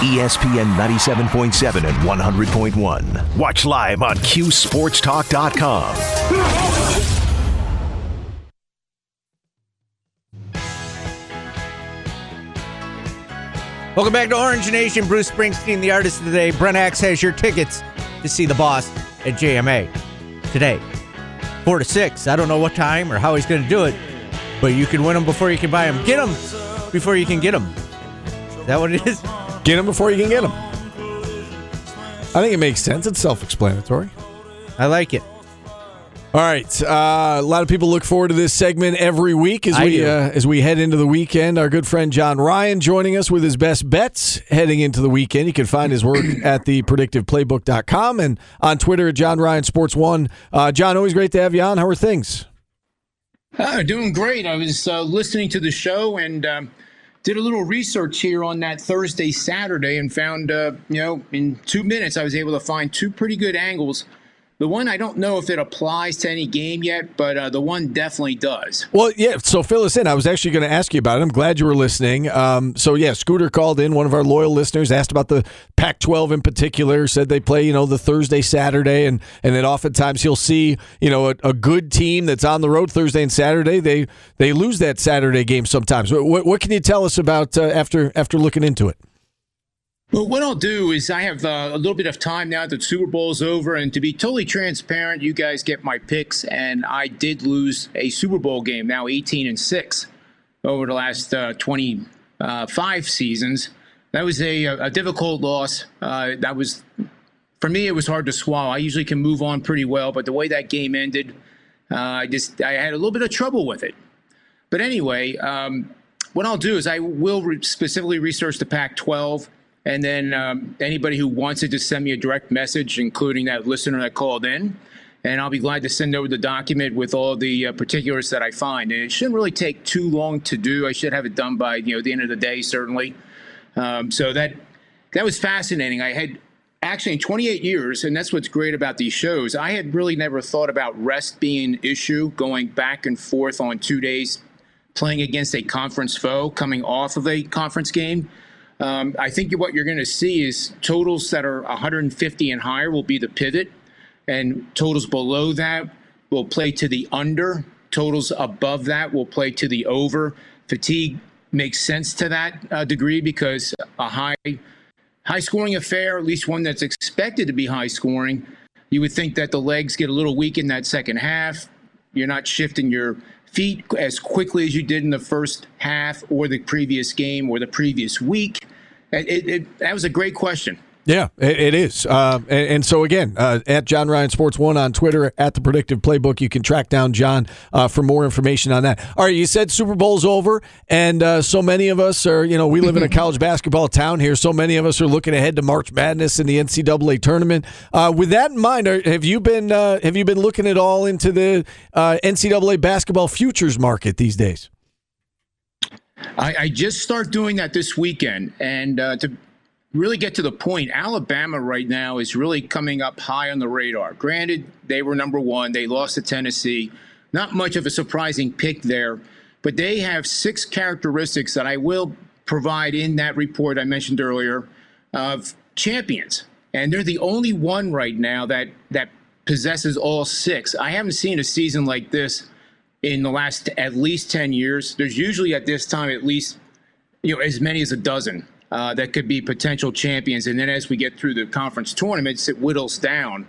ESPN 97.7 and 100.1. Watch live on QSportsTalk.com. Welcome back to Orange Nation. Bruce Springsteen, the artist of the day. Brent Axe has your tickets to see the boss at JMA today, four to six. I don't know what time or how he's going to do it, but you can win them before you can buy them. Get them before you can get them. Is that what it is? Get them before you can get them. I think it makes sense. It's self-explanatory. I like it. All right. Uh, a lot of people look forward to this segment every week as I we do. uh, as we head into the weekend. Our good friend John Ryan joining us with his best bets heading into the weekend. You can find his work at thepredictiveplaybook.com and on Twitter at John Ryan Sports One. Uh, John, always great to have you on. How are things? Oh, doing great. I was uh, listening to the show and um, did a little research here on that Thursday, Saturday, and found, uh, you know, in two minutes, I was able to find two pretty good angles. The one, I don't know if it applies to any game yet, but uh, the one definitely does. Well, yeah. So fill us in. I was actually going to ask you about it. I'm glad you were listening. Um, so yeah, Scooter called in. One of our loyal listeners asked about the Pac-12 in particular. Said they play, you know, the Thursday, Saturday, and and then oftentimes he'll see, you know, a, a good team that's on the road Thursday and Saturday. They they lose that Saturday game sometimes. What, what can you tell us about uh, after after looking into it? Well, what I'll do is I have uh, a little bit of time now that Super Bowl is over, and to be totally transparent, you guys get my picks, and I did lose a Super Bowl game, now 18 and six, over the last uh, 25 seasons. That was a, a difficult loss. Uh, that was, for me, it was hard to swallow. I usually can move on pretty well, but the way that game ended, uh, I just I had a little bit of trouble with it. But anyway, um, what I'll do is I will re- specifically research the Pac-12, and then um, anybody who wants it to send me a direct message, including that listener that called in, and I'll be glad to send over the document with all the uh, particulars that I find. And it shouldn't really take too long to do. I should have it done by you know the end of the day, certainly. Um, so that that was fascinating. I had actually in 28 years, and that's what's great about these shows. I had really never thought about rest being an issue, going back and forth on two days, playing against a conference foe, coming off of a conference game. Um, I think what you're going to see is totals that are 150 and higher will be the pivot, and totals below that will play to the under. Totals above that will play to the over. Fatigue makes sense to that uh, degree because a high high scoring affair, at least one that's expected to be high scoring, you would think that the legs get a little weak in that second half. You're not shifting your feet as quickly as you did in the first half or the previous game or the previous week. It, it, that was a great question. Yeah, it, it is. Uh, and, and so again, uh, at John Ryan Sports One on Twitter, at the Predictive Playbook, you can track down John uh, for more information on that. All right, you said Super Bowl's over, and uh, so many of us are, you know, we live in a college basketball town here. So many of us are looking ahead to March Madness and the NCAA tournament. Uh, with that in mind, are, have you been uh, have you been looking at all into the NCAA basketball futures market these days? I, I just start doing that this weekend, and uh, to really get to the point, Alabama right now is really coming up high on the radar. Granted, they were number one; they lost to Tennessee. Not much of a surprising pick there, but they have six characteristics that I will provide in that report I mentioned earlier of champions, and they're the only one right now that that possesses all six. I haven't seen a season like this in the last at least 10 years. There's usually at this time at least you know as many as a dozen uh, that could be potential champions. And then as we get through the conference tournaments, it whittles down.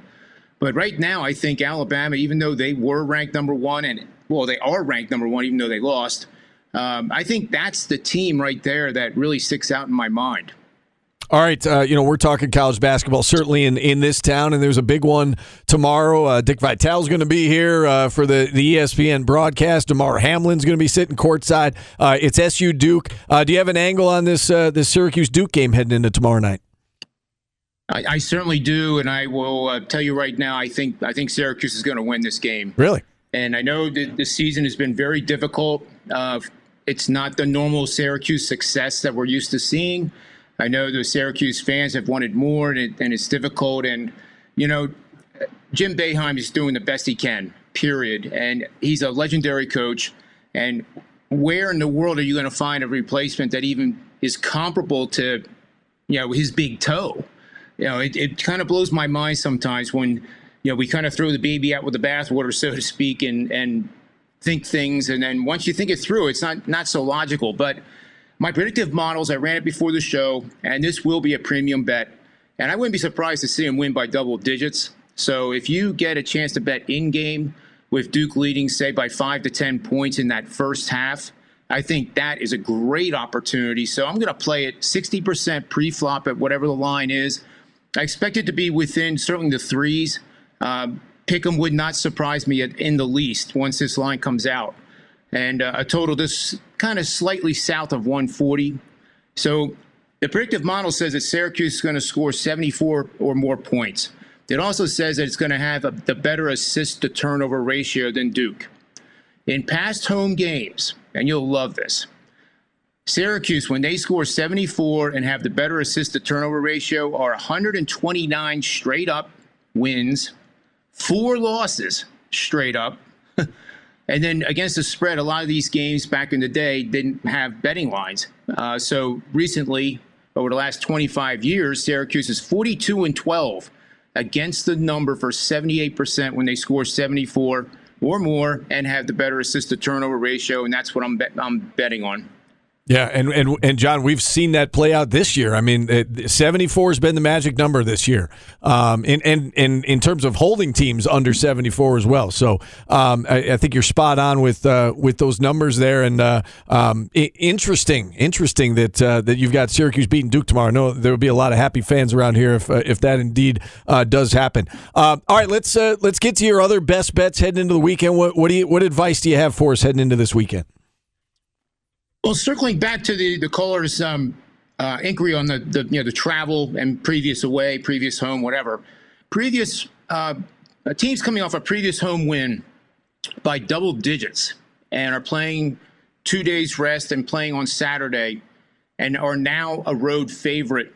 But right now, I think Alabama, even though they were ranked number one, and well, they are ranked number one, even though they lost. Um, I think that's the team right there that really sticks out in my mind. All right, uh, you know we're talking college basketball certainly in, in this town, and there's a big one tomorrow. Uh, Dick Vitale's going to be here uh, for the, the ESPN broadcast. Damar Hamlin's going to be sitting courtside. Uh, it's SU Duke. Uh, do you have an angle on this uh, this Syracuse Duke game heading into tomorrow night? I, I certainly do, and I will uh, tell you right now. I think I think Syracuse is going to win this game. Really? And I know that the season has been very difficult. Uh, it's not the normal Syracuse success that we're used to seeing. I know the Syracuse fans have wanted more, and, it, and it's difficult. And you know, Jim Boeheim is doing the best he can. Period. And he's a legendary coach. And where in the world are you going to find a replacement that even is comparable to you know, his big toe. You know, it, it kind of blows my mind sometimes when, you know, we kind of throw the baby out with the bathwater, so to speak, and, and think things. And then once you think it through, it's not, not so logical. But my predictive models, I ran it before the show, and this will be a premium bet. And I wouldn't be surprised to see him win by double digits. So if you get a chance to bet in game with Duke leading, say, by five to 10 points in that first half, I think that is a great opportunity. So I'm going to play it 60% pre flop at whatever the line is. I expect it to be within certainly the threes. Uh, Pick'em would not surprise me in the least once this line comes out. And uh, a total this kind of slightly south of 140. So the predictive model says that Syracuse is going to score 74 or more points. It also says that it's going to have a, the better assist to turnover ratio than Duke. In past home games, and you'll love this, Syracuse, when they score 74 and have the better assist to turnover ratio, are 129 straight up wins, four losses straight up. and then against the spread, a lot of these games back in the day didn't have betting lines. Uh, so recently, over the last 25 years, Syracuse is 42 and 12 against the number for 78% when they score 74 or more and have the better assist to turnover ratio. And that's what I'm, I'm betting on. Yeah, and, and and John, we've seen that play out this year. I mean, seventy four has been the magic number this year, um, and and and in terms of holding teams under seventy four as well. So um, I, I, think you're spot on with uh, with those numbers there, and uh, um, interesting, interesting that uh, that you've got Syracuse beating Duke tomorrow. I know there will be a lot of happy fans around here if uh, if that indeed uh, does happen. Uh, all right, let's let's get to your other best bets heading into the weekend. What what do you what advice do you have for us heading into this weekend? Well, circling back to the the caller's um, uh, inquiry on the, the you know the travel and previous away, previous home, whatever. Previous uh, teams coming off a previous home win by double digits and are playing two days rest and playing on Saturday, and are now a road favorite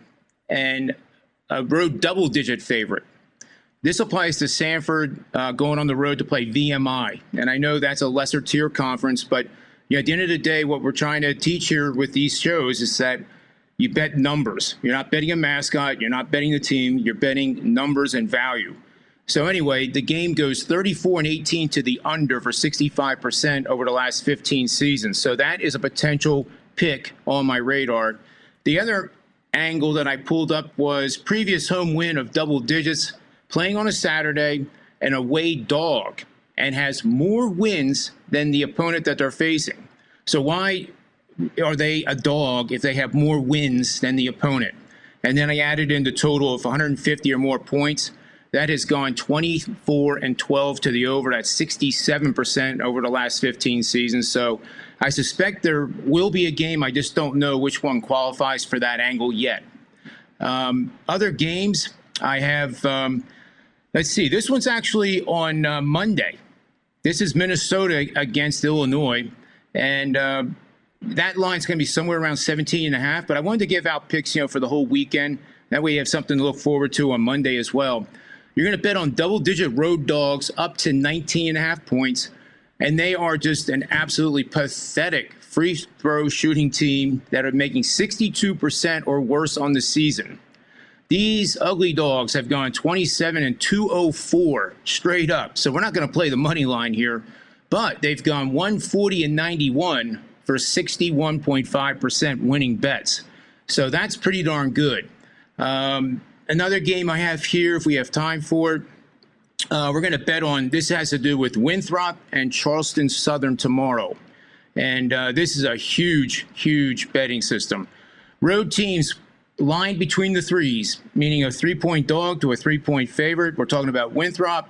and a road double digit favorite. This applies to Samford uh, going on the road to play VMI, and I know that's a lesser tier conference, but you know, at the end of the day, what we're trying to teach here with these shows is that you bet numbers. You're not betting a mascot. You're not betting the team. You're betting numbers and value. So anyway, the game goes 34 and 18 to the under for 65% over the last 15 seasons. So that is a potential pick on my radar. The other angle that I pulled up was previous home win of double digits, playing on a Saturday, and away dog and has more wins than the opponent that they're facing. So why are they a dog if they have more wins than the opponent? And then I added in the total of 150 or more points. That has gone 24 and 12 to the over. That's 67% over the last 15 seasons. So I suspect there will be a game. I just don't know which one qualifies for that angle yet. Um, other games, I have, um, let's see, this one's actually on uh, Monday. This is Minnesota against Illinois, and uh, that line's going to be somewhere around 17 and a half. But I wanted to give out picks, you know, for the whole weekend. That way, you have something to look forward to on Monday as well. You're going to bet on double-digit road dogs up to 19 and a half points, and they are just an absolutely pathetic free throw shooting team that are making 62% or worse on the season. These ugly dogs have gone 27 and 204 straight up. So we're not going to play the money line here, but they've gone 140 and 91 for 61.5% winning bets. So that's pretty darn good. Um, another game I have here, if we have time for it, uh, we're going to bet on this has to do with Winthrop and Charleston Southern tomorrow. And uh, this is a huge, huge betting system. Road teams line between the threes, meaning a three point dog to a three point favorite. We're talking about Winthrop,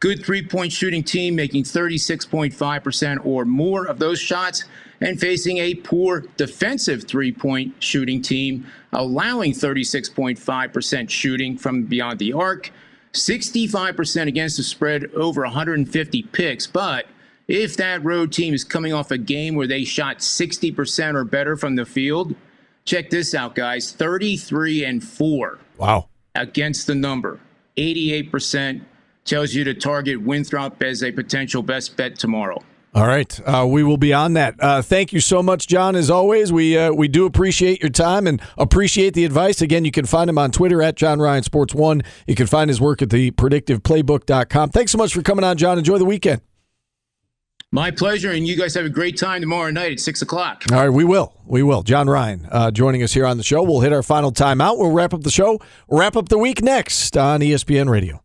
good three point shooting team making 36.5% or more of those shots, and facing a poor defensive three point shooting team, allowing 36.5% shooting from beyond the arc, 65% against the spread, over 150 picks. But if that road team is coming off a game where they shot 60% or better from the field, Check this out, guys 33 and 4. Wow. Against the number. 88% tells you to target Winthrop as a potential best bet tomorrow. All right, uh, we will be on that. Uh, thank you so much, John. As always, we uh, we do appreciate your time and appreciate the advice. Again, you can find him on Twitter at John Ryan Sports One. You can find his work at the predictiveplaybook.com. Thanks so much for coming on, John. Enjoy the weekend. My pleasure, and you guys have a great time tomorrow night at six o'clock. All right, we will, we will. John Ryan uh, joining us here on the show. We'll hit our final timeout. We'll wrap up the show. Wrap up the week next on ESPN Radio.